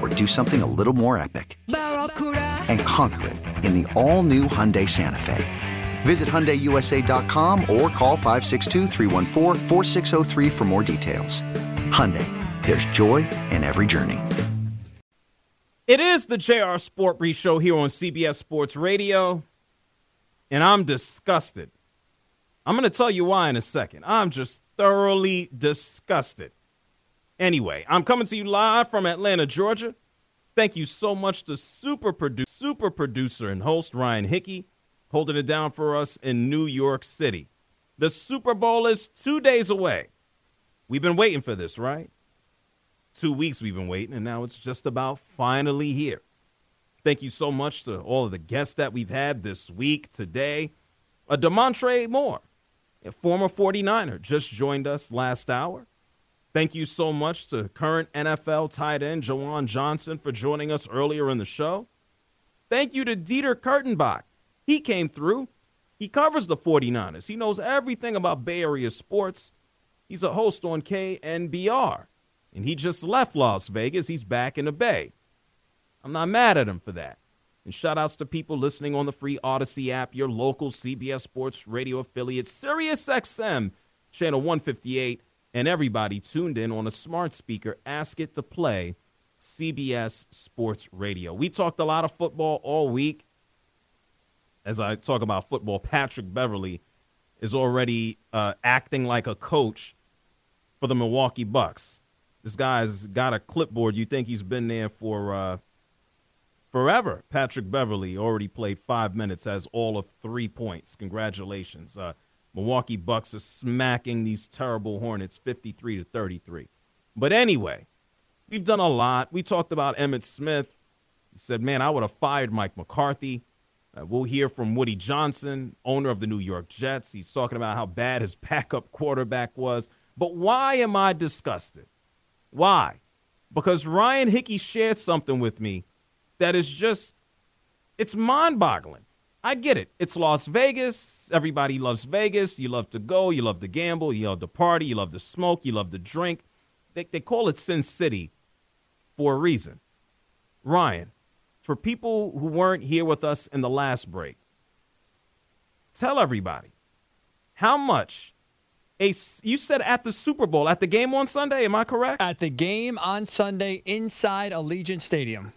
or do something a little more epic? And conquer it in the all new Hyundai Santa Fe. Visit HyundaiUSA.com or call 562 for more details. Hyundai, there's joy in every journey. It is the JR Sport Brief Show here on CBS Sports Radio, and I'm disgusted. I'm going to tell you why in a second. I'm just thoroughly disgusted. Anyway, I'm coming to you live from Atlanta, Georgia. Thank you so much to super, produ- super producer and host Ryan Hickey holding it down for us in New York City. The Super Bowl is two days away. We've been waiting for this, right? Two weeks we've been waiting, and now it's just about finally here. Thank you so much to all of the guests that we've had this week, today. A Damontre Moore, a former 49er, just joined us last hour. Thank you so much to current NFL tight end Juwan Johnson for joining us earlier in the show. Thank you to Dieter Kurtenbach. He came through. He covers the 49ers. He knows everything about Bay Area sports. He's a host on KNBR. And he just left Las Vegas. He's back in the Bay. I'm not mad at him for that. And shout outs to people listening on the free Audacy app, your local CBS Sports radio affiliate, SiriusXM, channel 158 and everybody tuned in on a smart speaker, ask it to play CBS Sports Radio. We talked a lot of football all week. As I talk about football, Patrick Beverley is already uh, acting like a coach for the Milwaukee Bucks. This guy's got a clipboard. You think he's been there for uh, forever. Patrick Beverley already played five minutes, has all of three points. Congratulations. Uh, Milwaukee Bucks are smacking these terrible Hornets 53 to 33. But anyway, we've done a lot. We talked about Emmitt Smith. He said, "Man, I would have fired Mike McCarthy." Uh, we'll hear from Woody Johnson, owner of the New York Jets. He's talking about how bad his backup quarterback was. But why am I disgusted? Why? Because Ryan Hickey shared something with me that is just it's mind-boggling. I get it. It's Las Vegas. Everybody loves Vegas. You love to go. You love to gamble. You love to party. You love to smoke. You love to drink. They, they call it Sin City for a reason. Ryan, for people who weren't here with us in the last break, tell everybody how much a you said at the Super Bowl at the game on Sunday. Am I correct? At the game on Sunday inside Allegiant Stadium,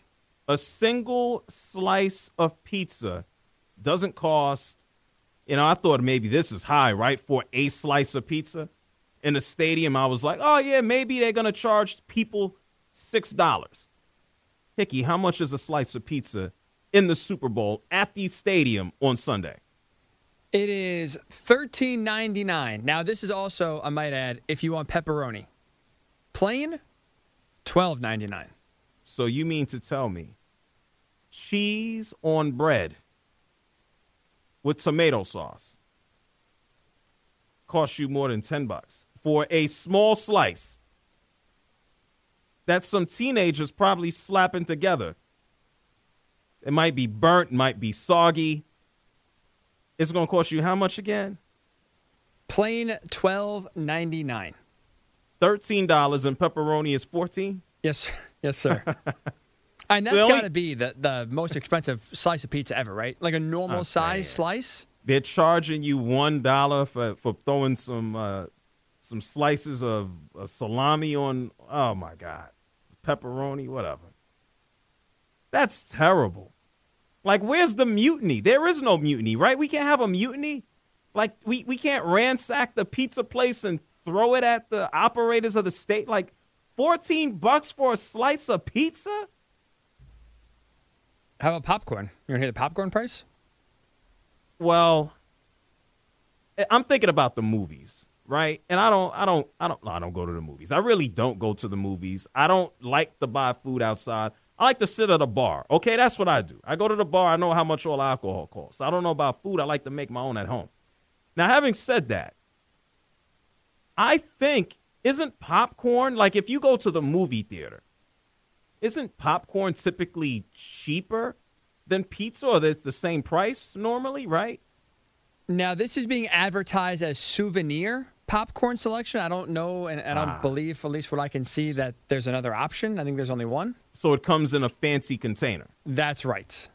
a single slice of pizza doesn't cost, you know, I thought maybe this is high, right? For a slice of pizza in a stadium, I was like, oh, yeah, maybe they're going to charge people $6. Hickey, how much is a slice of pizza in the Super Bowl at the stadium on Sunday? It is thirteen ninety nine. Now, this is also, I might add, if you want pepperoni. Plain, twelve ninety nine. So you mean to tell me cheese on bread with tomato sauce costs you more than 10 bucks for a small slice that some teenagers probably slapping together. It might be burnt, might be soggy. It's going to cost you how much again? Plain twelve ninety nine. Thirteen dollars and pepperoni is fourteen. Yes, yes, sir. and that's got to be the, the most expensive slice of pizza ever, right? Like a normal I'm size saying. slice. They're charging you one dollar for for throwing some uh, some slices of uh, salami on. Oh my god, pepperoni, whatever. That's terrible. Like, where's the mutiny? There is no mutiny, right? We can't have a mutiny. Like, we we can't ransack the pizza place and throw it at the operators of the state. Like, fourteen bucks for a slice of pizza. How about popcorn? You want to hear the popcorn price? Well, I- I'm thinking about the movies, right? And I don't, I don't, I don't, no, I don't go to the movies. I really don't go to the movies. I don't like to buy food outside. I like to sit at a bar. Okay, that's what I do. I go to the bar. I know how much all alcohol costs. I don't know about food. I like to make my own at home. Now, having said that, I think isn't popcorn like if you go to the movie theater, isn't popcorn typically cheaper than pizza or it's the same price normally, right? Now, this is being advertised as souvenir popcorn selection. I don't know, and, and I Ah. don't believe, at least what I can see, that there's another option. I think there's only one. So it comes in a fancy container. That's right.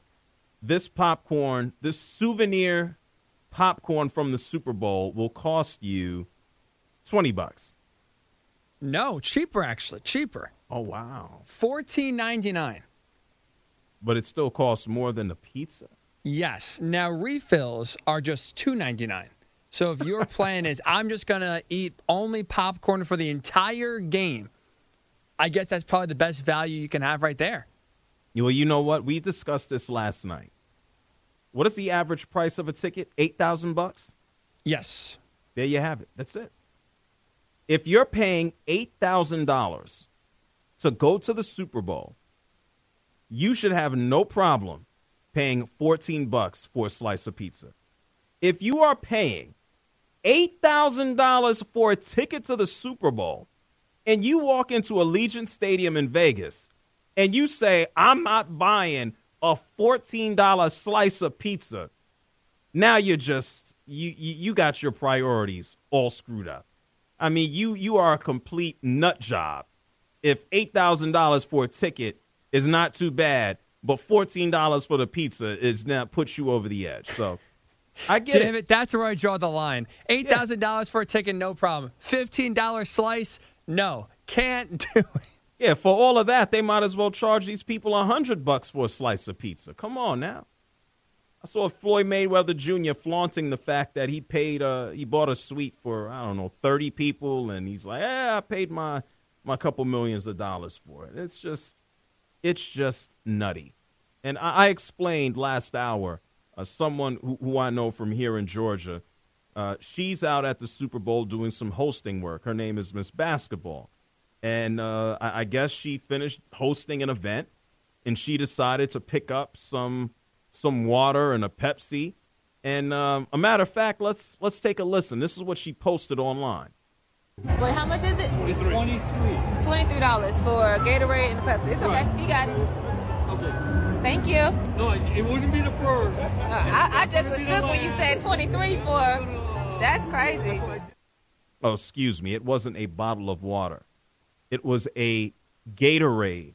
This popcorn, this souvenir popcorn from the Super Bowl will cost you 20 bucks. No, cheaper actually, cheaper. Oh wow. Fourteen ninety nine. But it still costs more than the pizza. Yes. Now refills are just two ninety nine. So if your plan is I'm just gonna eat only popcorn for the entire game, I guess that's probably the best value you can have right there. Well, you know what? We discussed this last night. What is the average price of a ticket? 8,000 bucks? Yes. There you have it. That's it. If you're paying $8,000 to go to the Super Bowl, you should have no problem paying 14 bucks for a slice of pizza. If you are paying $8,000 for a ticket to the Super Bowl and you walk into Allegiant Stadium in Vegas and you say, I'm not buying a $14 slice of pizza, now you're just you, you you got your priorities all screwed up. I mean, you you are a complete nut job. If eight thousand dollars for a ticket is not too bad, but fourteen dollars for the pizza is now puts you over the edge. So I get it. it, that's where I draw the line. Eight thousand dollars for a ticket, no problem. Fifteen dollar slice, no, can't do it. Yeah, for all of that, they might as well charge these people a hundred bucks for a slice of pizza. Come on now. I saw Floyd Mayweather Jr. flaunting the fact that he paid uh he bought a suite for I don't know thirty people, and he's like, yeah, I paid my my couple millions of dollars for it. It's just it's just nutty. And I, I explained last hour, uh, someone who, who I know from here in Georgia, uh, she's out at the Super Bowl doing some hosting work. Her name is Miss Basketball, and uh, I, I guess she finished hosting an event, and she decided to pick up some some water and a Pepsi. And um, a matter of fact, let's let's take a listen. This is what she posted online. Wait, how much is it? It's 23. Twenty-three dollars for a Gatorade and a Pepsi. It's okay. You got it. Okay. Thank you. Uh, No, it wouldn't be the first. I, I just was shook when you said twenty-three for. That's crazy. Oh, excuse me. It wasn't a bottle of water. It was a Gatorade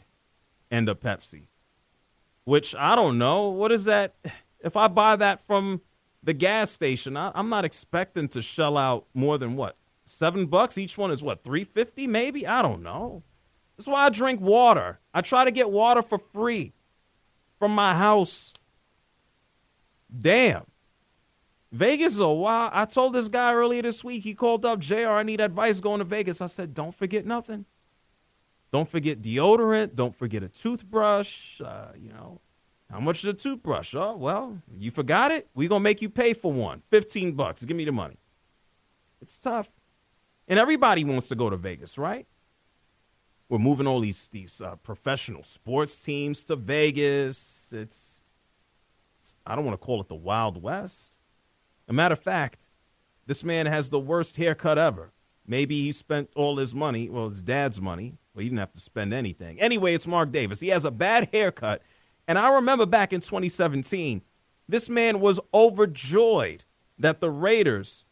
and a Pepsi. Which I don't know. What is that? If I buy that from the gas station, I, I'm not expecting to shell out more than what seven bucks. Each one is what three fifty, maybe. I don't know. That's why I drink water. I try to get water for free from my house. Damn. Vegas is a wild. I told this guy earlier this week. He called up Jr. I need advice going to Vegas. I said, don't forget nothing. Don't forget deodorant. Don't forget a toothbrush. Uh, you know, how much is a toothbrush? Oh, well, you forgot it. We gonna make you pay for one. Fifteen bucks. Give me the money. It's tough, and everybody wants to go to Vegas, right? We're moving all these these uh, professional sports teams to Vegas. It's, it's I don't want to call it the Wild West. A matter of fact, this man has the worst haircut ever. Maybe he spent all his money, well, his dad's money. Well, he didn't have to spend anything. Anyway, it's Mark Davis. He has a bad haircut. And I remember back in 2017, this man was overjoyed that the Raiders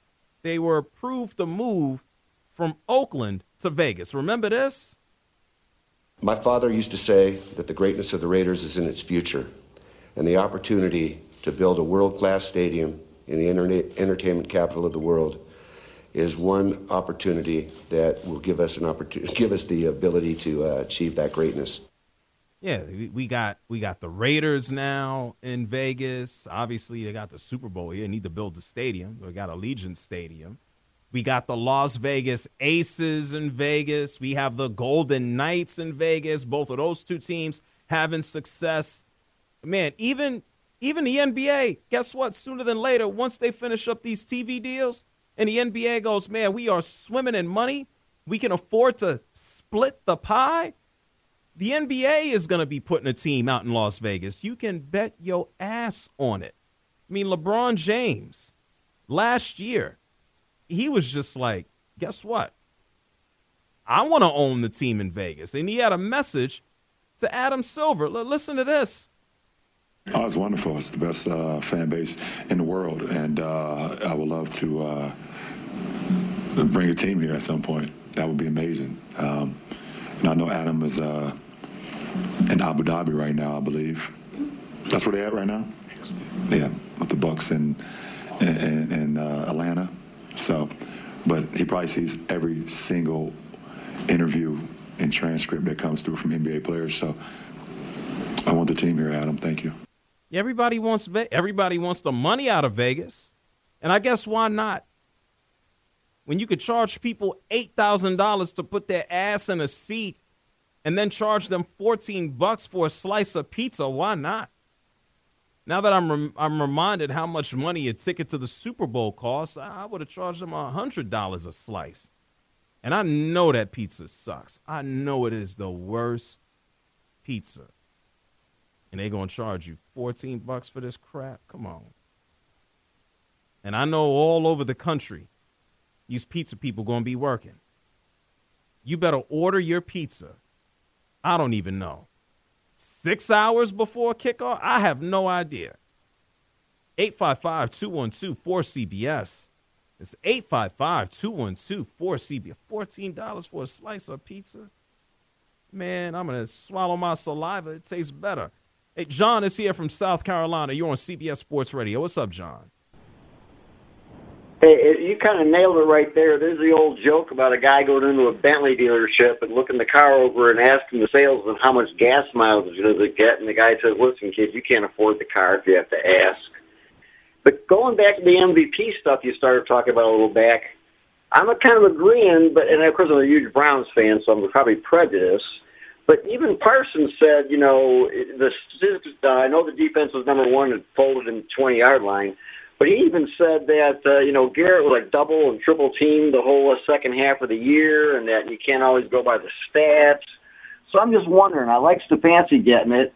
they were approved to move from Oakland to Vegas. Remember this? My father used to say that the greatness of the Raiders is in its future, and the opportunity to build a world class stadium in the entertainment capital of the world is one opportunity that will give us an opportunity, give us the ability to uh, achieve that greatness. Yeah, we got we got the Raiders now in Vegas. Obviously, they got the Super Bowl here. Need to build the stadium. We got Allegiant Stadium. We got the Las Vegas Aces in Vegas. We have the Golden Knights in Vegas. Both of those two teams having success. Man, even even the NBA, guess what? Sooner than later, once they finish up these TV deals, and the NBA goes, man, we are swimming in money. We can afford to split the pie. The NBA is going to be putting a team out in Las Vegas. You can bet your ass on it. I mean, LeBron James last year, he was just like, guess what? I want to own the team in Vegas. And he had a message to Adam Silver. L- listen to this. Oh, it's wonderful. It's the best uh, fan base in the world. And uh, I would love to uh, bring a team here at some point. That would be amazing. Um, and I know Adam is uh, in Abu Dhabi right now, I believe. That's where they're at right now. Yeah, with the Bucks and and, and uh, Atlanta. So, but he probably sees every single interview and transcript that comes through from NBA players. So, I want the team here, Adam. Thank you. Everybody wants everybody wants the money out of Vegas, and I guess why not? When you could charge people eight thousand dollars to put their ass in a seat and then charge them 14 bucks for a slice of pizza. Why not? Now that I'm rem- I'm reminded how much money a ticket to the Super Bowl costs, I, I would have charged them $100 a slice. And I know that pizza sucks. I know it is the worst pizza. And they're going to charge you 14 bucks for this crap? Come on. And I know all over the country, these pizza people to be working. You better order your pizza I don't even know. Six hours before kickoff? I have no idea. 855 212 4CBS. It's 855 212 4CBS. $14 for a slice of pizza? Man, I'm going to swallow my saliva. It tastes better. Hey, John is here from South Carolina. You're on CBS Sports Radio. What's up, John? Hey, you kind of nailed it right there. There's the old joke about a guy going into a Bentley dealership and looking the car over and asking the salesman how much gas mileage does it get, and the guy says, "Listen, kid, you can't afford the car if you have to ask." But going back to the MVP stuff you started talking about a little back, I'm a kind of agreeing, but and of course I'm a huge Browns fan, so I'm probably prejudiced. But even Parsons said, you know, the uh, I know the defense was number one and folded in the 20 yard line but he even said that uh, you know Garrett was like double and triple teamed the whole uh, second half of the year, and that you can't always go by the stats. So I'm just wondering. I like Stefanski getting it.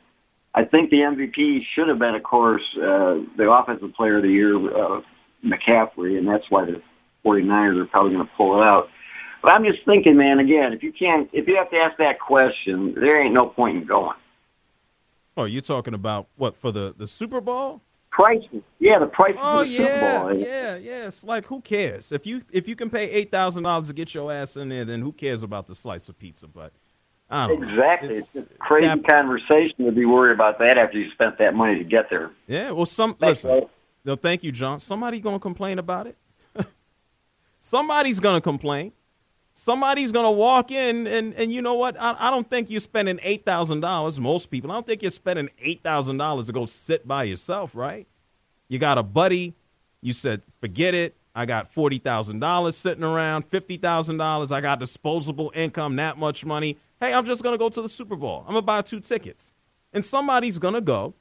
I think the MVP should have been, of course, uh, the offensive player of the year, uh, McCaffrey, and that's why the 49ers are probably going to pull it out. But I'm just thinking, man. Again, if you can't, if you have to ask that question, there ain't no point in going. Oh, you're talking about what for the the Super Bowl? Prices. Yeah, the prices oh, the yeah, Bowl. Yeah, yeah. It's like who cares if you if you can pay eight thousand dollars to get your ass in there, then who cares about the slice of pizza? But exactly, know. it's, it's, a crazy that, conversation to be worried about that after you spent that money to get there. Yeah, well, some Thanks, listen. No, thank you, John. Somebody gonna complain about it. Somebody's gonna complain. Somebody's gonna walk in and and you know what? I, I don't think you're spending eight thousand dollars. Most people, I don't think you're spending eight thousand dollars to go sit by yourself, right? You got a buddy. You said, forget it. I got forty thousand dollars sitting around, fifty thousand dollars. I got disposable income, that much money. Hey, I'm just gonna go to the Super Bowl. I'm gonna buy two tickets, and somebody's gonna go,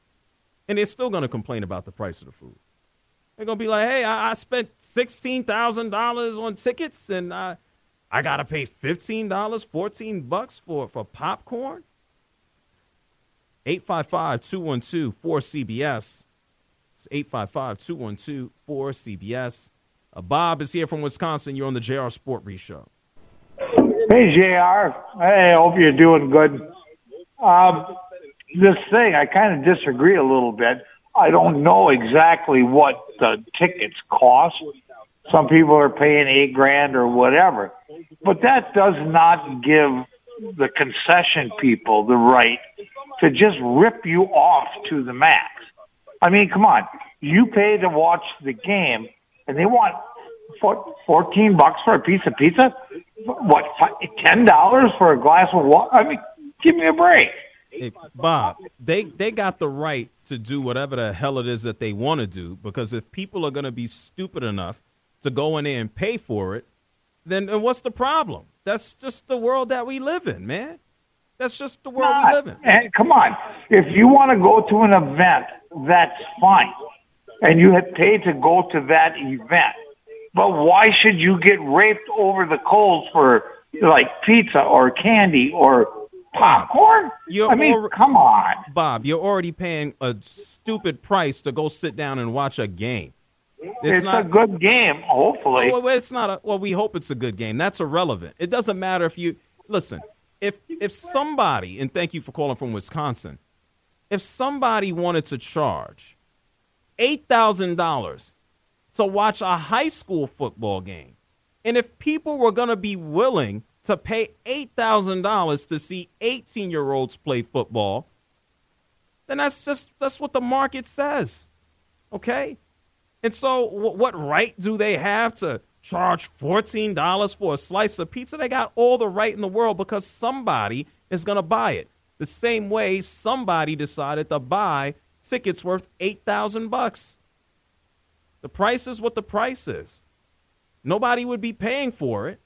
and they're still gonna complain about the price of the food. They're gonna be like, "Hey, I, I spent sixteen thousand dollars on tickets, and I, I gotta pay fifteen dollars, fourteen bucks for for popcorn." 855-212-4CBS. It's 855-212-4CBS. Uh, Bob is here from Wisconsin. You're on the JR Sport Brief Show. Hey, JR. Hey, I hope you're doing good. Um, this thing, I kind of disagree a little bit. I don't know exactly what the tickets cost, some people are paying eight grand or whatever. But that does not give the concession people the right to just rip you off to the max. I mean, come on. You pay to watch the game and they want for 14 bucks for a piece of pizza? What, $10 for a glass of water? I mean, give me a break. Hey, Bob, they they got the right to do whatever the hell it is that they want to do because if people are going to be stupid enough to go in there and pay for it, then, what's the problem? That's just the world that we live in, man. That's just the world we live in. And come on, if you want to go to an event, that's fine, and you have paid to go to that event. But why should you get raped over the coals for like pizza or candy or popcorn? You're I mean, come on. Bob, you're already paying a stupid price to go sit down and watch a game. It's, not a good game, hopefully. Oh, well, it's not a. Well, we hope it's a good game. That's irrelevant. It doesn't matter if you listen. If if somebody and thank you for calling from Wisconsin, if somebody wanted to charge eight thousand dollars to watch a high school football game, and if people were going to be willing to pay eight thousand dollars to see eighteen year olds play football, then that's just that's what the market says. Okay. And so, what right do they have to charge $14 for a slice of pizza? They got all the right in the world because somebody is going to buy it. The same way somebody decided to buy tickets worth 8000 bucks. The price is what the price is. Nobody would be paying for it,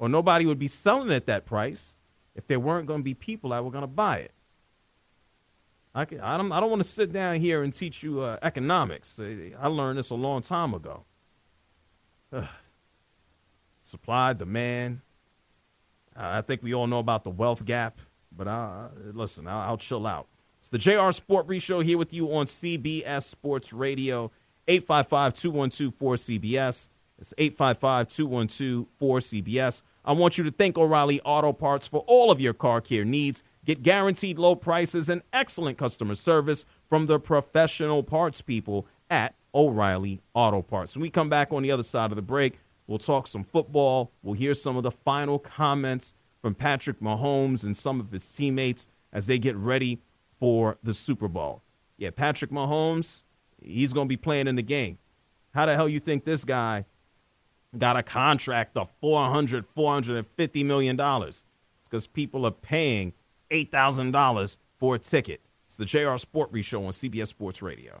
or nobody would be selling at that price if there weren't going to be people that were going to buy it. I, can, I don't, I don't want to sit down here and teach you uh, economics. I learned this a long time ago. Ugh. Supply, demand. I think we all know about the wealth gap, but I, listen, I'll, I'll chill out. It's the JR Sport Brief Show here with you on CBS Sports Radio, 855 212 4CBS. It's 855 212 4CBS. I want you to thank O'Reilly Auto Parts for all of your car care needs. Get guaranteed low prices and excellent customer service from the professional parts people at O'Reilly Auto Parts. When we come back on the other side of the break, we'll talk some football. We'll hear some of the final comments from Patrick Mahomes and some of his teammates as they get ready for the Super Bowl. Yeah, Patrick Mahomes, he's going to be playing in the game. How the hell you think this guy got a contract of 400 450 million dollars? It's because people are paying $8,000 for a ticket. It's the JR Sport Show on CBS Sports Radio.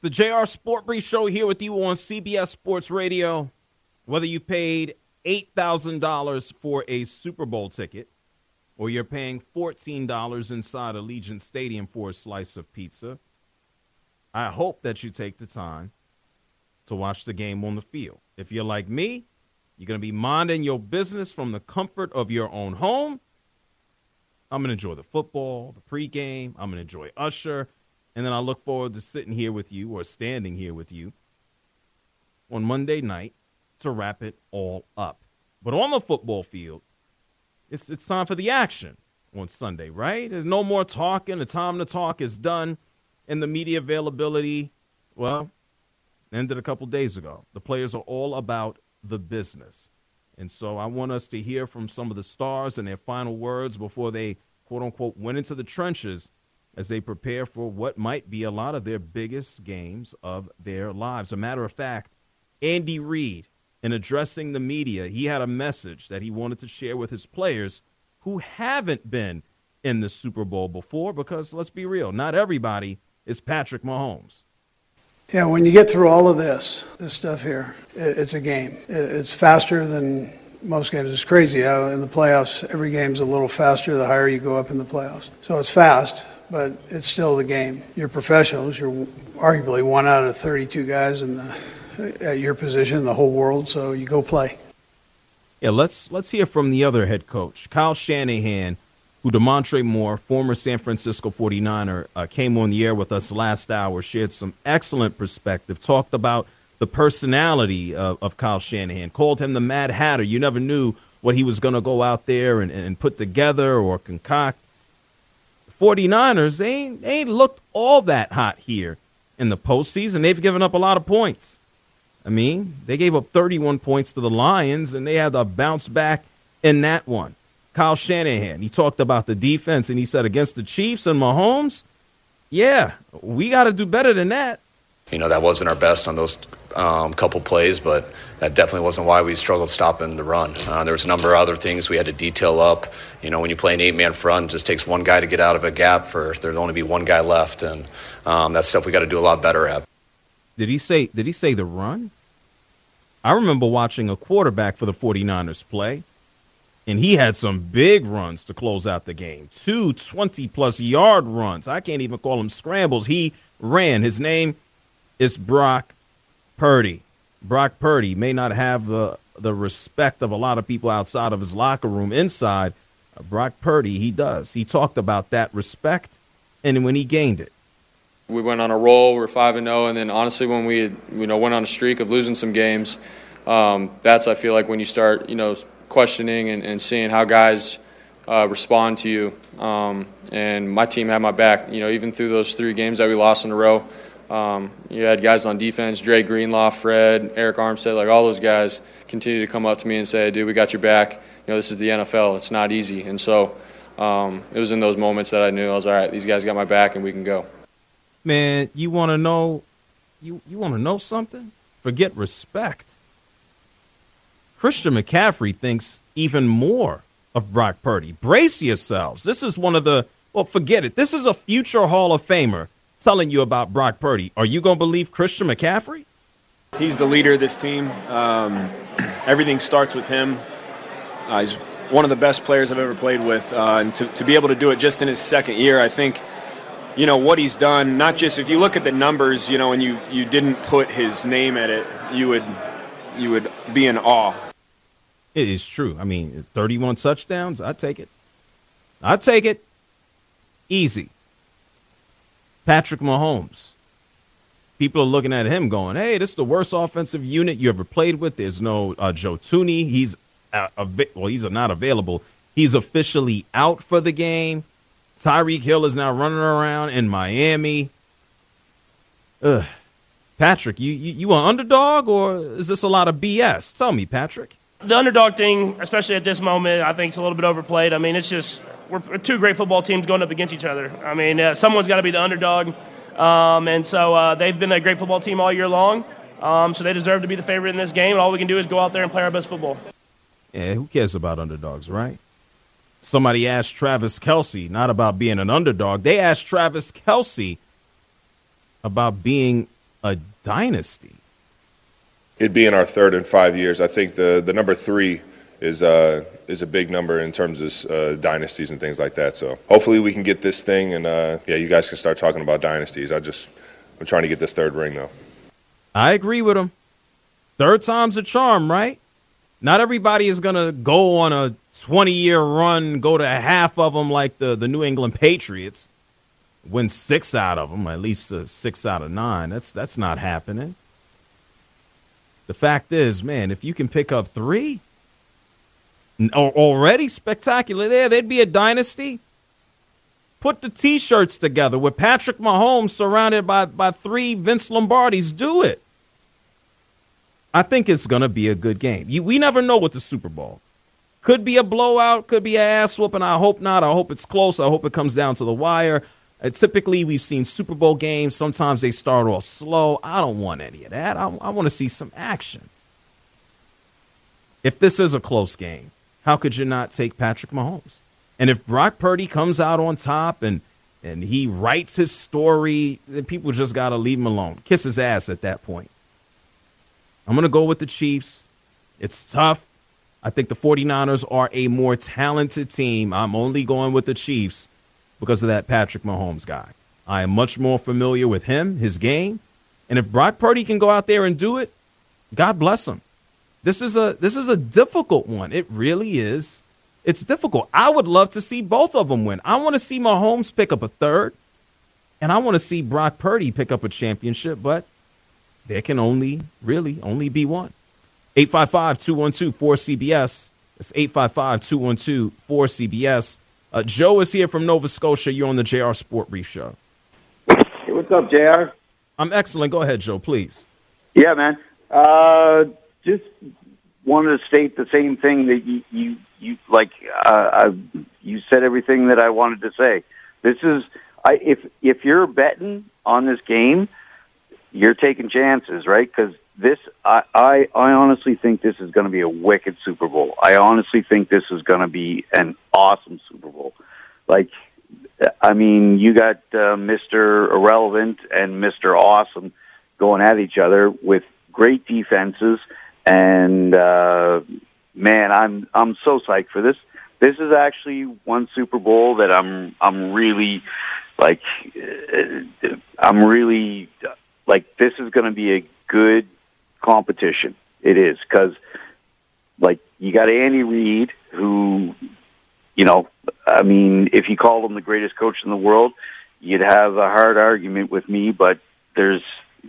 It's the JR Sport Brief Show here with you on CBS Sports Radio. Whether you paid $8,000 for a Super Bowl ticket or you're paying $14 inside Allegiant Stadium for a slice of pizza, I hope that you take the time to watch the game on the field. If you're like me, you're going to be minding your business from the comfort of your own home. I'm going to enjoy the football, the pregame. I'm going to enjoy Usher. And then I look forward to sitting here with you or standing here with you on Monday night to wrap it all up. But on the football field, it's it's time for the action on Sunday, right? There's no more talking. The time to talk is done, and the media availability, well, ended a couple days ago. The players are all about the business, and so I want us to hear from some of the stars and their final words before they quote unquote went into the trenches as they prepare for what might be a lot of their biggest games of their lives. A matter of fact, Andy Reid in addressing the media, he had a message that he wanted to share with his players who haven't been in the Super Bowl before because let's be real, not everybody is Patrick Mahomes. Yeah, when you get through all of this, this stuff here, it's a game. It's faster than most games. It's crazy how in the playoffs, every game's a little faster the higher you go up in the playoffs. So it's fast, but it's still the game. You're professionals. You're arguably one out of 32 guys in the at your position, in the whole world. So you go play. Yeah, let's let's hear from the other head coach, Kyle Shanahan, who Damontre Moore, former San Francisco 49er, uh, came on the air with us last hour, shared some excellent perspective, talked about the personality of, of Kyle Shanahan, called him the Mad Hatter. You never knew what he was going to go out there and, and put together or concoct. 49ers, they ain't, they ain't looked all that hot here in the postseason. They've given up a lot of points. I mean, they gave up 31 points to the Lions, and they had to bounce back in that one. Kyle Shanahan, he talked about the defense, and he said against the Chiefs and Mahomes, yeah, we got to do better than that. You know, that wasn't our best on those um, couple plays, but that definitely wasn't why we struggled stopping the run. Uh, there was a number of other things we had to detail up. You know, when you play an eight-man front, it just takes one guy to get out of a gap for there'd only be one guy left, and um, that's stuff we got to do a lot better at. Did he say? Did he say the run? I remember watching a quarterback for the 49ers play, and he had some big runs to close out the game. Two 20 plus yard runs. I can't even call them scrambles. He ran. His name is Brock Purdy. Brock Purdy may not have the, the respect of a lot of people outside of his locker room. Inside, Brock Purdy, he does. He talked about that respect, and when he gained it, we went on a roll. We are five and zero, oh, and then honestly, when we you know went on a streak of losing some games, um, that's I feel like when you start you know questioning and, and seeing how guys uh, respond to you. Um, and my team had my back. You know, even through those three games that we lost in a row, um, you had guys on defense: Dre Greenlaw, Fred, Arik Armstead. Like all those guys continue to come up to me and say, "Dude, we got your back. You know, this is the NFL. It's not easy." And so. Um, it was in those moments that I knew I was all right. These guys got my back, and we can go man, you want to know, you you want to know something? Forget respect. Christian McCaffrey thinks even more of Brock Purdy. Brace yourselves. This is one of the well, forget it. This is a future Hall of Famer telling you about Brock Purdy. Are you going to believe Christian McCaffrey? He's the leader of this team. Um, everything starts with him. Uh, he's one of the best players I've ever played with, uh, and to, to be able to do it just in his second year, I think you know what he's done. Not just if you look at the numbers, you know, and you you didn't put his name at it, you would you would be in awe. It is true. I mean, 31 touchdowns. I take it. I take it. Easy. Patrick Mahomes. People are looking at him going, "Hey, this is the worst offensive unit you ever played with." There's no uh, Joe Thuney. He's uh, well, he's not available. He's officially out for the game. Tyreek Hill is now running around in Miami. Ugh. Patrick, you, you, you an underdog or is this a lot of BS? Tell me, Patrick. The underdog thing, especially at this moment, I think it's a little bit overplayed. I mean, it's just we're two great football teams going up against each other. I mean, uh, someone's got to be the underdog. Um, and so uh, they've been a great football team all year long. Um, so they deserve to be the favorite in this game. And all we can do is go out there and play our best football. Yeah, who cares about underdogs, right? Somebody asked Travis Kelce not about being an underdog. They asked Travis Kelce about being a dynasty. It'd be in our third in five years, I think the the number three is uh, is a big number in terms of uh, dynasties and things like that. So hopefully we can get this thing, and uh, yeah, you guys can start talking about dynasties. I just I'm trying to get this third ring though. I agree with him. Third time's a charm, right? Not everybody is gonna go on a 20 year run, go to half of them like the the New England Patriots, win six out of them, at least uh, six out of nine. That's that's not happening. The fact is, man, if you can pick up three, already spectacular there. They'd be a dynasty. Put the T-shirts together with Patrick Mahomes surrounded by by three Vince Lombardis. Do it. I think it's gonna be a good game. You, we never know with the Super Bowl. Could be a blowout. Could be an ass whooping. I hope not. I hope it's close. I hope it comes down to the wire. Uh, typically, we've seen Super Bowl games. Sometimes they start off slow. I don't want any of that. I, I want to see some action. If this is a close game, how could you not take Patrick Mahomes? And if Brock Purdy comes out on top and and he writes his story, then people just got to leave him alone. Kiss his ass at that point. I'm going to go with the Chiefs. It's tough. I think the 49ers are a more talented team. I'm only going with the Chiefs because of that Patrick Mahomes guy. I am much more familiar with him, his game. And if Brock Purdy can go out there and do it, God bless him. This is a this is a difficult one. It really is. It's difficult. I would love to see both of them win. I want to see Mahomes pick up a third, and I want to see Brock Purdy pick up a championship, but there can only really only be one. 855-212-4CBS. It's 855-212-4CBS. Uh, Joe is here from Nova Scotia. You're on the JR Sport Brief Show. Hey, what's up, JR? I'm excellent. Go ahead, Joe, please. Yeah, man. Uh, just wanted to state the same thing that you you, you like. Uh, I, you said everything that I wanted to say. This is I, if if you're betting on this game, you're taking chances, right? Because this, I, I I honestly think this is going to be a wicked Super Bowl. I honestly think this is going to be an awesome Super Bowl. Like, I mean, you got uh, Mr. Irrelevant and Mr. Awesome going at each other with great defenses and uh, man, I'm I'm so psyched for this. This is actually one Super Bowl that I'm I'm really like uh, I'm really like this is going to be a good competition. It is because like you got Andy Reid who you know I mean if you called him the greatest coach in the world you'd have a hard argument with me but there's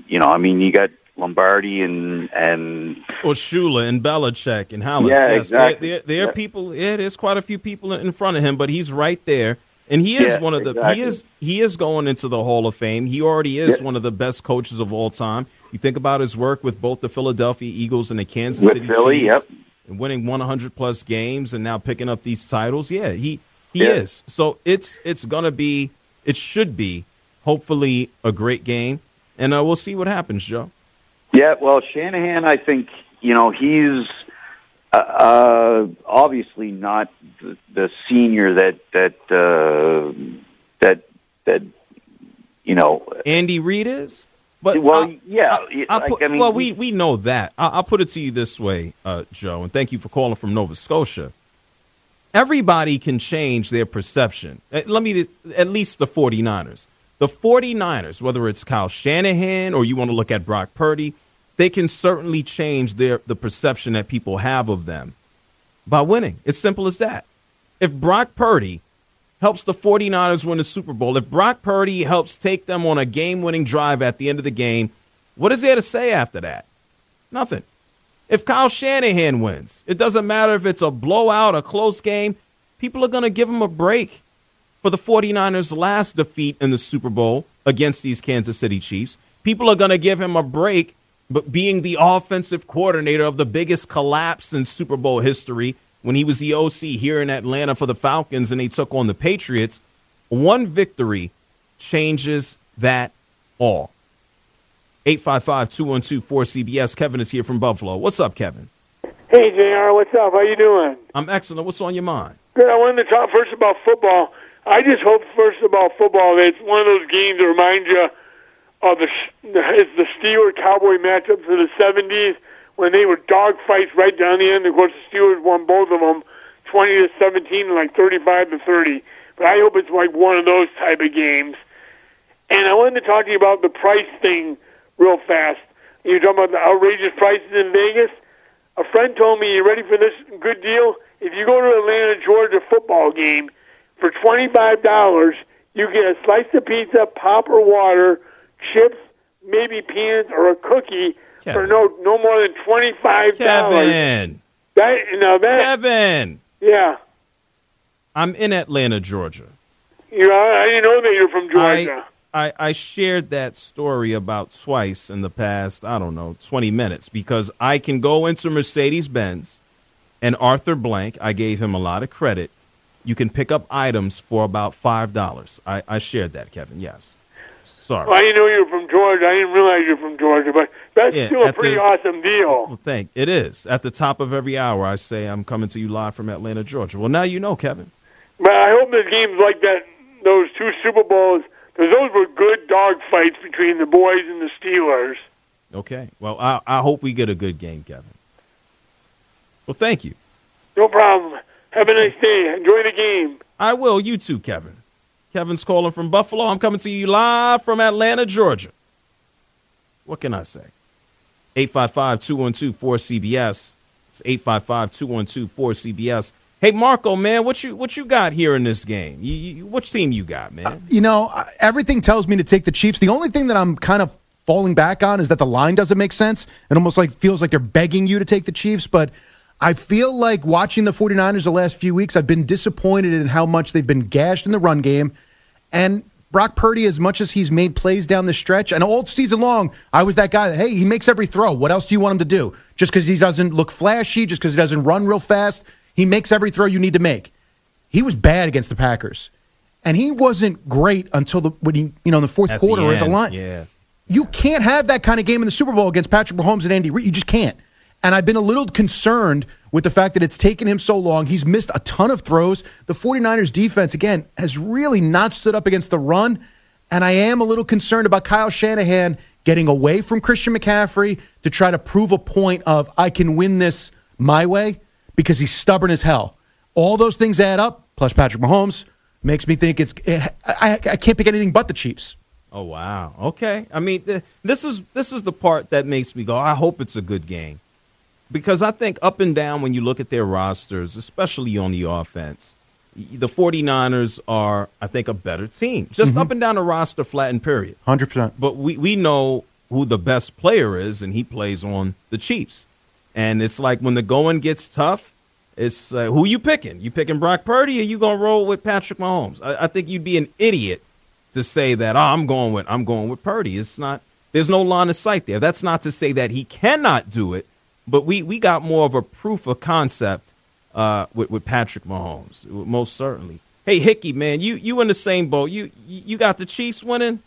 you know I mean you got Lombardi and and or Shula and Belichick and Halas. Yeah, yes, exactly. There, there, there are people. Yeah, there's quite a few people in front of him, but he's right there, and he is Yeah, one of the. exactly. He is he is going into the Hall of Fame. He already is Yeah. one of the best coaches of all time. You think about his work with both the Philadelphia Eagles and the Kansas With City Philly, Chiefs, yep. and winning 100 plus games, and now picking up these titles. Yeah, he he Yeah. is. So it's it's gonna be. It should be hopefully a great game, and uh, we'll see what happens, Joe. Yeah, well, Shanahan, I think you know he's uh, uh, obviously not the, the senior that that uh, that that you know. Andy Reid is. But well, I- yeah, I like, put, I mean, well, we we know that. I, I'll put it to you this way, uh, Joe, and thank you for calling from Nova Scotia. Everybody can change their perception. Let me at least the 49ers. The 49ers, whether it's Kyle Shanahan or you want to look at Brock Purdy, they can certainly change their the perception that people have of them by winning. It's simple as that. If Brock Purdy helps the 49ers win the Super Bowl, if Brock Purdy helps take them on a game winning drive at the end of the game, what is there to say after that? Nothing. If Kyle Shanahan wins, it doesn't matter if it's a blowout, a close game, people are going to give him a break for the 49ers' last defeat in the Super Bowl against these Kansas City Chiefs. People are going to give him a break, but being the offensive coordinator of the biggest collapse in Super Bowl history when he was the OC here in Atlanta for the Falcons and they took on the Patriots, one victory changes that all. 855-212-4CBS. Kevin is here from Buffalo. What's up, Kevin? Hey, JR, what's up? How you doing? I'm excellent. What's on your mind? Good. I wanted to talk first about football. I just hope first about football that it's one of those games that remind you of the it's the Steelers Cowboy matchups of the '70s when they were dog fights right down the end. Of course, the Steelers won both of them, 20 to 17 and like 35 to 30. But I hope it's like one of those type of games. And I wanted to talk to you about the price thing real fast. You're talking about the outrageous prices in Vegas. A friend told me, "You ready for this good deal? If you go to Atlanta, Georgia football game for twenty five dollars, you get a slice of pizza, pop or water, chips, maybe peanuts or a cookie for no no more than twenty five dollars." Kevin. That now that Kevin. yeah, I'm in Atlanta, Georgia. you know I didn't know that you're from Georgia. I, I shared that story about twice in the past, I don't know, 20 minutes because I can go into Mercedes Benz and Arthur Blank, I gave him a lot of credit. You can pick up items for about $5. I, I shared that, Kevin, yes. Sorry. Well, I didn't know you were from Georgia. I didn't realize you're from Georgia, but that's Yeah, still a pretty the- awesome deal. Well, thank it is. At the top of every hour, I say I'm coming to you live from Atlanta, Georgia. Well, now you know, Kevin. But I hope there's games like that, those two Super Bowls, because those were good dog fights between the boys and the Steelers. Okay. Well, I, I hope we get a good game, Kevin. Well, thank you. No problem. Have a nice day. Enjoy the game. I will. You too, Kevin. Kevin's calling from Buffalo. I'm coming to you live from Atlanta, Georgia. What can I say? 855-212-4CBS. It's 855-212-4CBS. Hey, Marco, man, what you what you got here in this game? You, you, what team you got, man? Uh, you know, everything tells me to take the Chiefs. The only thing that I'm kind of falling back on is that the line doesn't make sense. It almost like feels like they're begging you to take the Chiefs, but I feel like watching the 49ers the last few weeks, I've been disappointed in how much they've been gashed in the run game. And Brock Purdy, as much as he's made plays down the stretch, and all season long, I was that guy that, hey, he makes every throw. What else do you want him to do? Just because he doesn't look flashy, just because he doesn't run real fast, he makes every throw you need to make. He was bad against the Packers. And he wasn't great until the when he, you know, in the fourth At the quarter or at the line. Yeah. You can't have that kind of game in the Super Bowl against Patrick Mahomes and Andy Reid. You just can't. And I've been a little concerned with the fact that it's taken him so long. He's missed a ton of throws. The 49ers defense, again, has really not stood up against the run. And I am a little concerned about Kyle Shanahan getting away from Christian McCaffrey to try to prove a point of I can win this my way because he's stubborn as hell. All those things add up, plus Patrick Mahomes, makes me think it's I, I, I can't pick anything but the Chiefs. Oh wow. Okay. I mean, th- this is this is the part that makes me go. I hope it's a good game, because I think up and down when you look at their rosters, especially on the offense, the 49ers are, I think, a better team. Just Mhm. up and down the roster, flat and period. 100%. But we we know who the best player is, and he plays on the Chiefs. And it's like when the going gets tough, it's uh, who you picking? You picking Brock Purdy, or you gonna roll with Patrick Mahomes? I, I think you'd be an idiot to say that oh, I'm going with I'm going with Purdy. It's not. There's no line of sight there. That's not to say that he cannot do it, but we we got more of a proof of concept uh, with with Patrick Mahomes, most certainly. Hey Hickey, man, you you in the same boat. You you you got the Chiefs winning.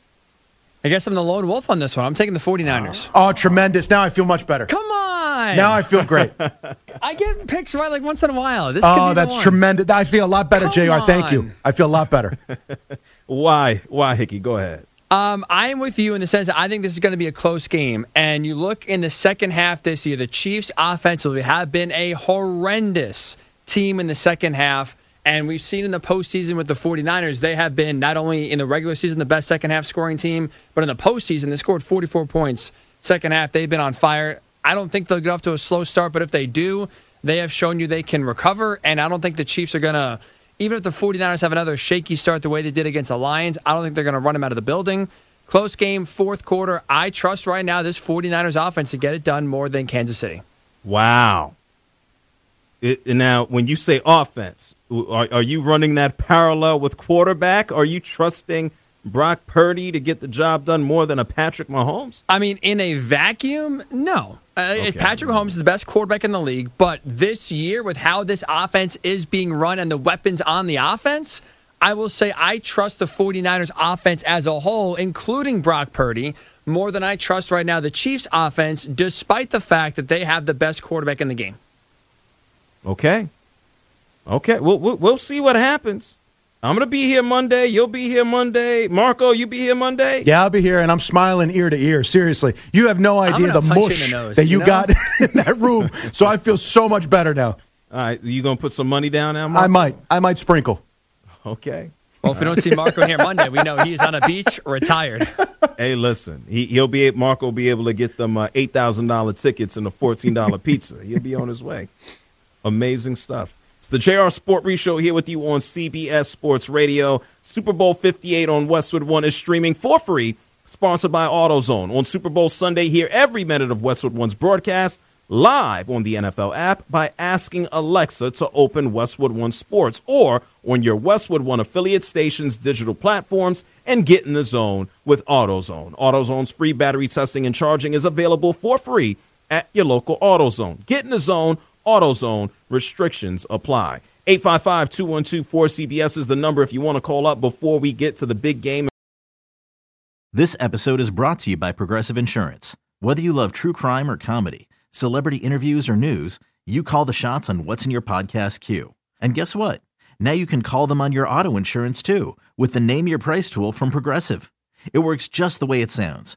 I guess I'm the lone wolf on this one. I'm taking the 49ers. Oh, tremendous. Now I feel much better. Come on. Now I feel great. I get picks right like once in a while. This oh, that's tremendous. I feel a lot better, JR. Thank you. I feel a lot better. Why why Hickey? Go ahead. Um, I am with you in the sense that I think this is going to be a close game. And you look in the second half this year, the Chiefs offensively have been a horrendous team in the second half. And we've seen in the postseason with the 49ers, they have been not only in the regular season the best second half scoring team, but in the postseason, they scored 44 points. Second half, they've been on fire. I don't think they'll get off to a slow start, but if they do, they have shown you they can recover. And I don't think the Chiefs are going to, even if the 49ers have another shaky start the way they did against the Lions, I don't think they're going to run them out of the building. Close game, fourth quarter. I trust right now this 49ers offense to get it done more than Kansas City. Wow. It, now, when you say offense, are, are you running that parallel with quarterback? Are you trusting Brock Purdy to get the job done more than a Patrick Mahomes? I mean, in a vacuum, no. Uh, Patrick Mahomes is the best quarterback in the league, but this year, with how this offense is being run and the weapons on the offense, I will say I trust the 49ers offense as a whole, including Brock Purdy, more than I trust right now the Chiefs offense, despite the fact that they have the best quarterback in the game. Okay. Okay. We'll, we'll, we'll see what happens. I'm going to be here Monday. You'll be here Monday. Marco, you be here Monday? Yeah, I'll be here, and I'm smiling ear to ear. Seriously, you have no idea the mush the nose, that you, you know? got in that room. so I feel so much better now. All right. You going to put some money down now, I might, I might sprinkle. Okay. Well, if we don't see Marco here Monday, we know he's on a beach or retired. Hey, listen. He, he'll be Marco will be able to get them uh, eight thousand dollar tickets and a fourteen dollar pizza. He'll be on his way. Amazing stuff. It's the JR Sport Brief Show here with you on CBS Sports Radio. Super Bowl 58 on Westwood One is streaming for free, sponsored by AutoZone. On Super Bowl Sunday, hear every minute of Westwood One's broadcast live on the NFL app by asking Alexa to open Westwood One Sports or on your Westwood One affiliate station's digital platforms and get in the zone with AutoZone. AutoZone's free battery testing and charging is available for free at your local AutoZone. Get in the zone, AutoZone. Restrictions apply. 855-212-4CBS is the number if you want to call up before we get to the big game. This episode is brought to you by Progressive Insurance. Whether you love true crime or comedy, celebrity interviews or news, you call the shots on what's in your podcast queue. And guess what? Now you can call them on your auto insurance too with the Name Your Price tool from Progressive. It works just the way it sounds.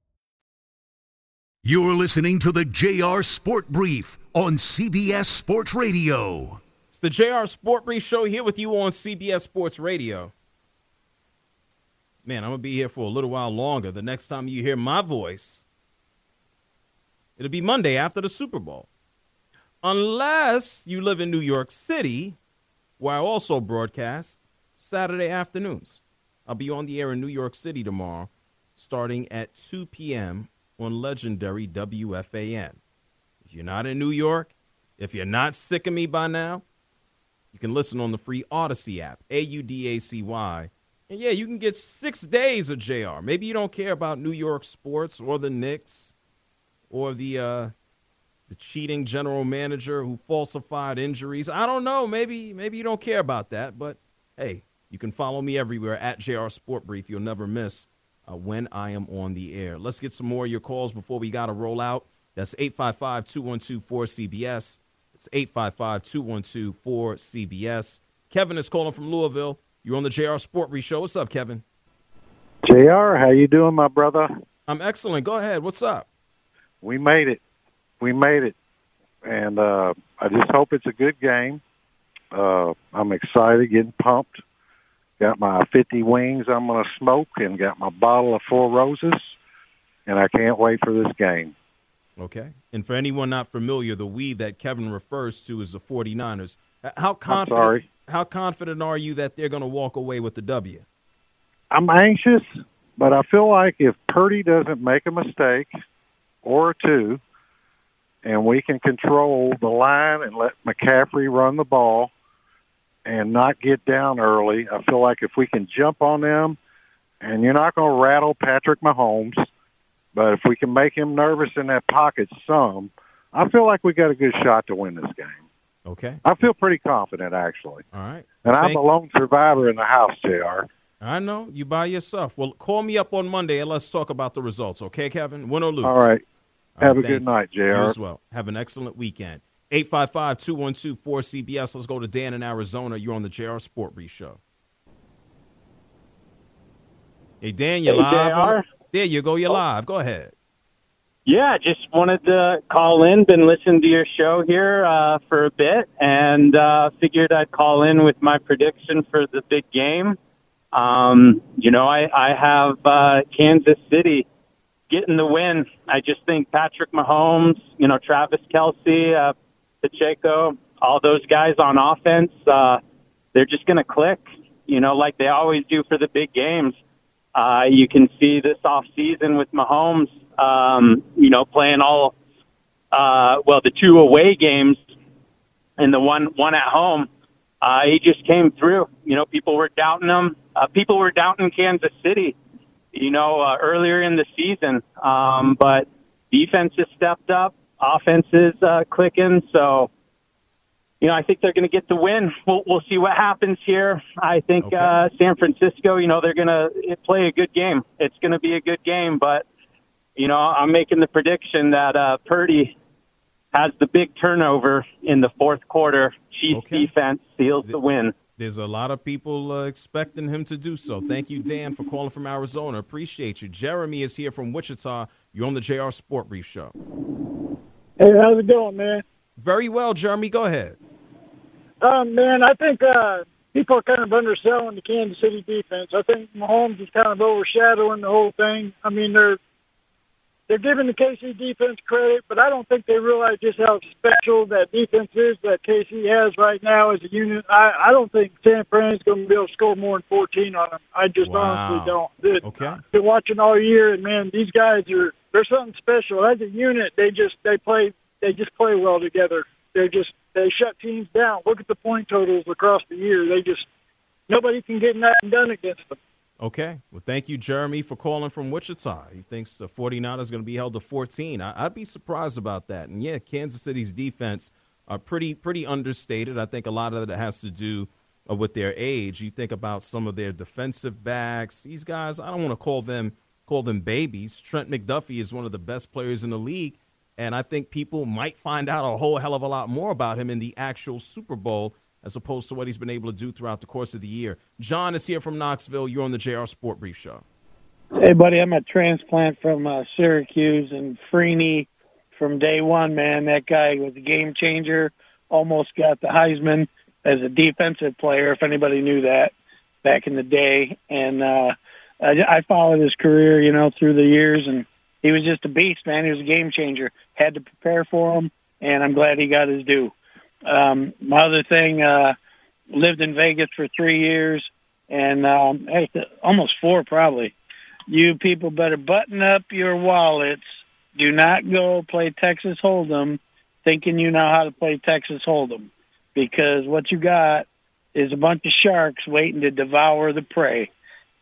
You're listening to the JR Sport Brief on CBS Sports Radio. It's the JR Sport Brief Show here with you on CBS Sports Radio. Man, I'm going to be here for a little while longer. The next time you hear my voice, it'll be Monday after the Super Bowl. Unless you live in New York City, where I also broadcast Saturday afternoons. I'll be on the air in New York City tomorrow, starting at 2 p.m. on legendary WFAN. If you're not in New York, if you're not sick of me by now, you can listen on the free Audacy app, A U D A C Y. And yeah, you can get six days of JR. Maybe you don't care about New York sports or the Knicks or the uh, the cheating general manager who falsified injuries. I don't know. Maybe maybe you don't care about that, but hey, you can follow me everywhere at JR Sport Brief. You'll never miss uh, when I am on the air. Let's get some more of your calls before we got to roll out. That's 855 212 4CBS. It's 855 212 4CBS. Kevin is calling from Louisville. You're on the JR Sport Show. What's up, Kevin? JR, how you doing, my brother? I'm excellent. Go ahead. What's up? We made it. We made it. And uh, I just hope it's a good game. Uh, I'm excited, getting pumped. Got my 50 wings I'm going to smoke and got my bottle of Four Roses. And I can't wait for this game. Okay. And for anyone not familiar, the we that Kevin refers to is the 49ers. How confident, sorry. How confident are you that they're going to walk away with the W? I'm anxious, but I feel like if Purdy doesn't make a mistake or two, and we can control the line and let McCaffrey run the ball and not get down early, I feel like if we can jump on them, and you're not going to rattle Patrick Mahomes, but if we can make him nervous in that pocket some, I feel like we got a good shot to win this game. Okay. I feel pretty confident, actually. All right. And I'm a lone survivor in the house, Jr. I know you by yourself. Well, call me up on Monday and let's talk about the results. Okay, Kevin? Win or lose. All right. All Have right, a thank good night. Jr. You as well. Have an excellent weekend. 855-212-4CBS. Let's go to Dan in Arizona. You're on the JR Sport Brief Show. Hey, Dan, you're Hey, live. JR. There you go. You're live. Go ahead. Yeah, just wanted to call in. Been listening to your show here uh, for a bit, and uh, figured I'd call in with my prediction for the big game. Um, you know, I, I have uh, Kansas City getting the win. I just think Patrick Mahomes, you know, Travis Kelce, uh, Pacheco, all those guys on offense, uh, they're just going to click. You know, like they always do for the big games. Uh, you can see this off season with Mahomes, um, you know, playing all, uh, well, the two away games and the one, one at home. Uh, he just came through. You know, people were doubting him. Uh, people were doubting Kansas City, you know, uh, earlier in the season. Um, but defense has stepped up. Offense is, uh, clicking. So, you know, I think they're going to get the win. We'll, we'll see what happens here. I think uh, San Francisco, you know, they're going to play a good game. It's going to be a good game, but you know, I'm making the prediction that uh, Purdy has the big turnover in the fourth quarter. Chiefs defense seals the win. There's a lot of people uh, expecting him to do so. Thank you, Dan, for calling from Arizona. Appreciate you. Jeremy is here from Wichita. You're on the JR Sport Brief Show. Hey, how's it going, man? Very well, Jeremy. Go ahead. Um, man, I think uh, people are kind of underselling the Kansas City defense. I think Mahomes is kind of overshadowing the whole thing. I mean, they're they're giving the KC defense credit, but I don't think they realize just how special that defense is that KC has right now as a unit. I, I don't think San Fran's going to be able to score more than 14 on them. I just Wow. honestly don't. Okay. I've been watching all year, and man, these guys are they're something special. As a unit, they just they play they just play well together. They're just they shut teams down. Look at the point totals across the year. They just nobody can get nothing done against them. Okay. Well, thank you, Jeremy, for calling from Wichita. He thinks the 49ers are going to be held to 14. I, I'd be surprised about that. And yeah, Kansas City's defense are pretty pretty understated. I think a lot of that has to do uh, with their age. You think about some of their defensive backs. These guys, I don't want to call them call them babies. Trent McDuffie is one of the best players in the league, and I think people might find out a whole hell of a lot more about him in the actual Super Bowl as opposed to what he's been able to do throughout the course of the year. John is here from Knoxville. You're on the JR Sport Brief Show. Hey, buddy, I'm a transplant from uh, Syracuse, and Freeney from day one, man, that guy was a game changer. Almost got the Heisman as a defensive player, if anybody knew that back in the day. And uh, I, I followed his career, you know, through the years, and he was just a beast, man. He was a game changer. Had to prepare for him, and I'm glad he got his due. Um, my other thing, uh, lived in Vegas for three years, and um, hey, almost four probably you people better button up your wallets. Do not go play Texas Hold'em thinking you know how to play Texas Hold'em because what you got is a bunch of sharks waiting to devour the prey.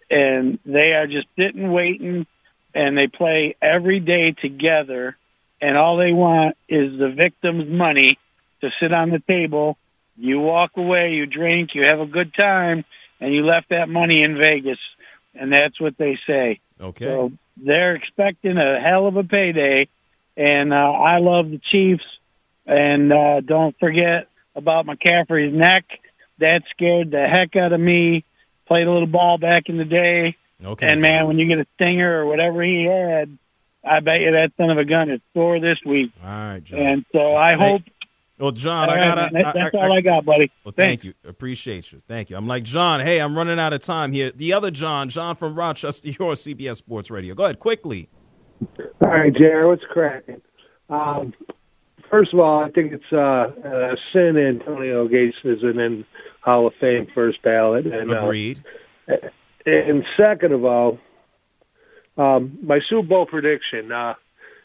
And they are just sitting waiting and they play every day together and all they want is the victim's money to sit on the table. You walk away, you drink, you have a good time, and you left that money in Vegas and that's what they say. Okay. So they're expecting a hell of a payday, and uh, I love the Chiefs. And uh, don't forget about McCaffrey's neck. That scared the heck out of me. Played a little ball back in the day. Okay. And man, when you get a stinger or whatever he had, I bet you that son of a gun is sore this week. All right, John. And so I Hey, hope. Well, John, All I right, gotta. man, that- that's all I got, buddy. Well, Thanks. thank you. Appreciate you. Thank you. I'm like John. Hey, I'm running out of time here. The other John, John from Rochester, your CBS Sports Radio. Go ahead quickly. All right, Jared, what's cracking? Um, first of all, I think it's uh, a sin Antonio Gates is an in Hall of Fame first ballot. And, uh, Agreed. and second of all, um, my Super Bowl prediction. Uh,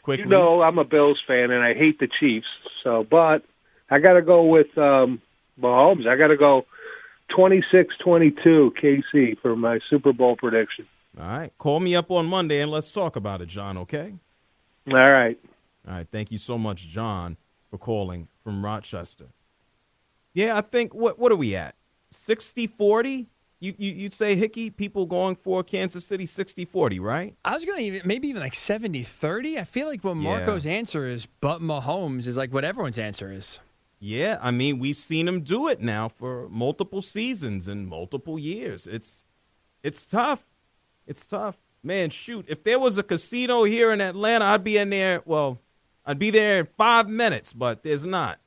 Quickly. You know, I'm a Bills fan and I hate the Chiefs. So, but I got to go with um, Mahomes. I got to go 26-22 KC for my Super Bowl prediction. All right. Call me up on Monday and let's talk about it, John. Okay. All right. All right. Thank you so much, John, for calling from Rochester. Yeah, I think what what are we at? 60-40? You, you you'd say Hickey people going for Kansas City 60-40, right? I was going to even maybe even like 70-30. I feel like what Marco's answer is, but Mahomes is like what everyone's answer is. Yeah, I mean, we've seen him do it now for multiple seasons and multiple years. It's it's tough. It's tough. Man, shoot, if there was a casino here in Atlanta, I'd be in there, well, I'd be there in 5 minutes, but there's not.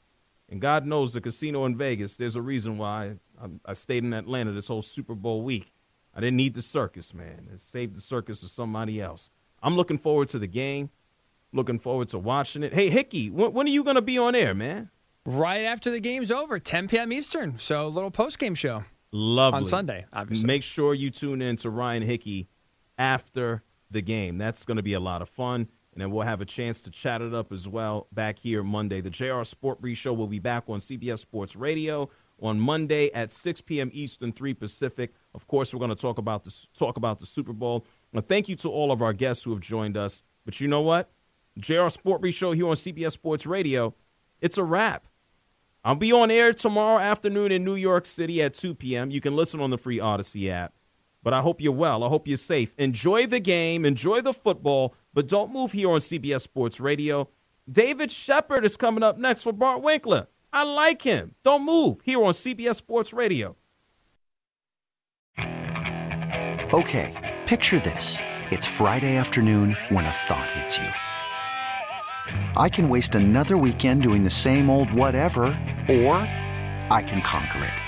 And God knows the casino in Vegas, there's a reason why I, I stayed in Atlanta this whole Super Bowl week. I didn't need the circus, man. It saved the circus to somebody else. I'm looking forward to the game. Looking forward to watching it. Hey, Hickey, when, when are you going to be on air, man? Right after the game's over, 10 p.m. Eastern. So a little post game show. Lovely. On Sunday, obviously. Make sure you tune in to Ryan Hickey after the game. That's going to be a lot of fun. And then we'll have a chance to chat it up as well back here Monday. The JR Sport Brief Show will be back on CBS Sports Radio on Monday at 6 p.m. Eastern, 3 Pacific. Of course, we're going to talk about the talk about the Super Bowl. Thank you to all of our guests who have joined us. But you know what? JR Sport Brief Show here on CBS Sports Radio, it's a wrap. I'll be on air tomorrow afternoon in New York City at 2 p.m. You can listen on the free Audacy app. But I hope you're well. I hope you're safe. Enjoy the game, enjoy the football, but don't move here on CBS Sports Radio. David Shepard is coming up next for Bart Winkler. I like him. Don't move here on CBS Sports Radio. Okay, picture this. It's Friday afternoon when a thought hits you. I can waste another weekend doing the same old whatever, or I can conquer it.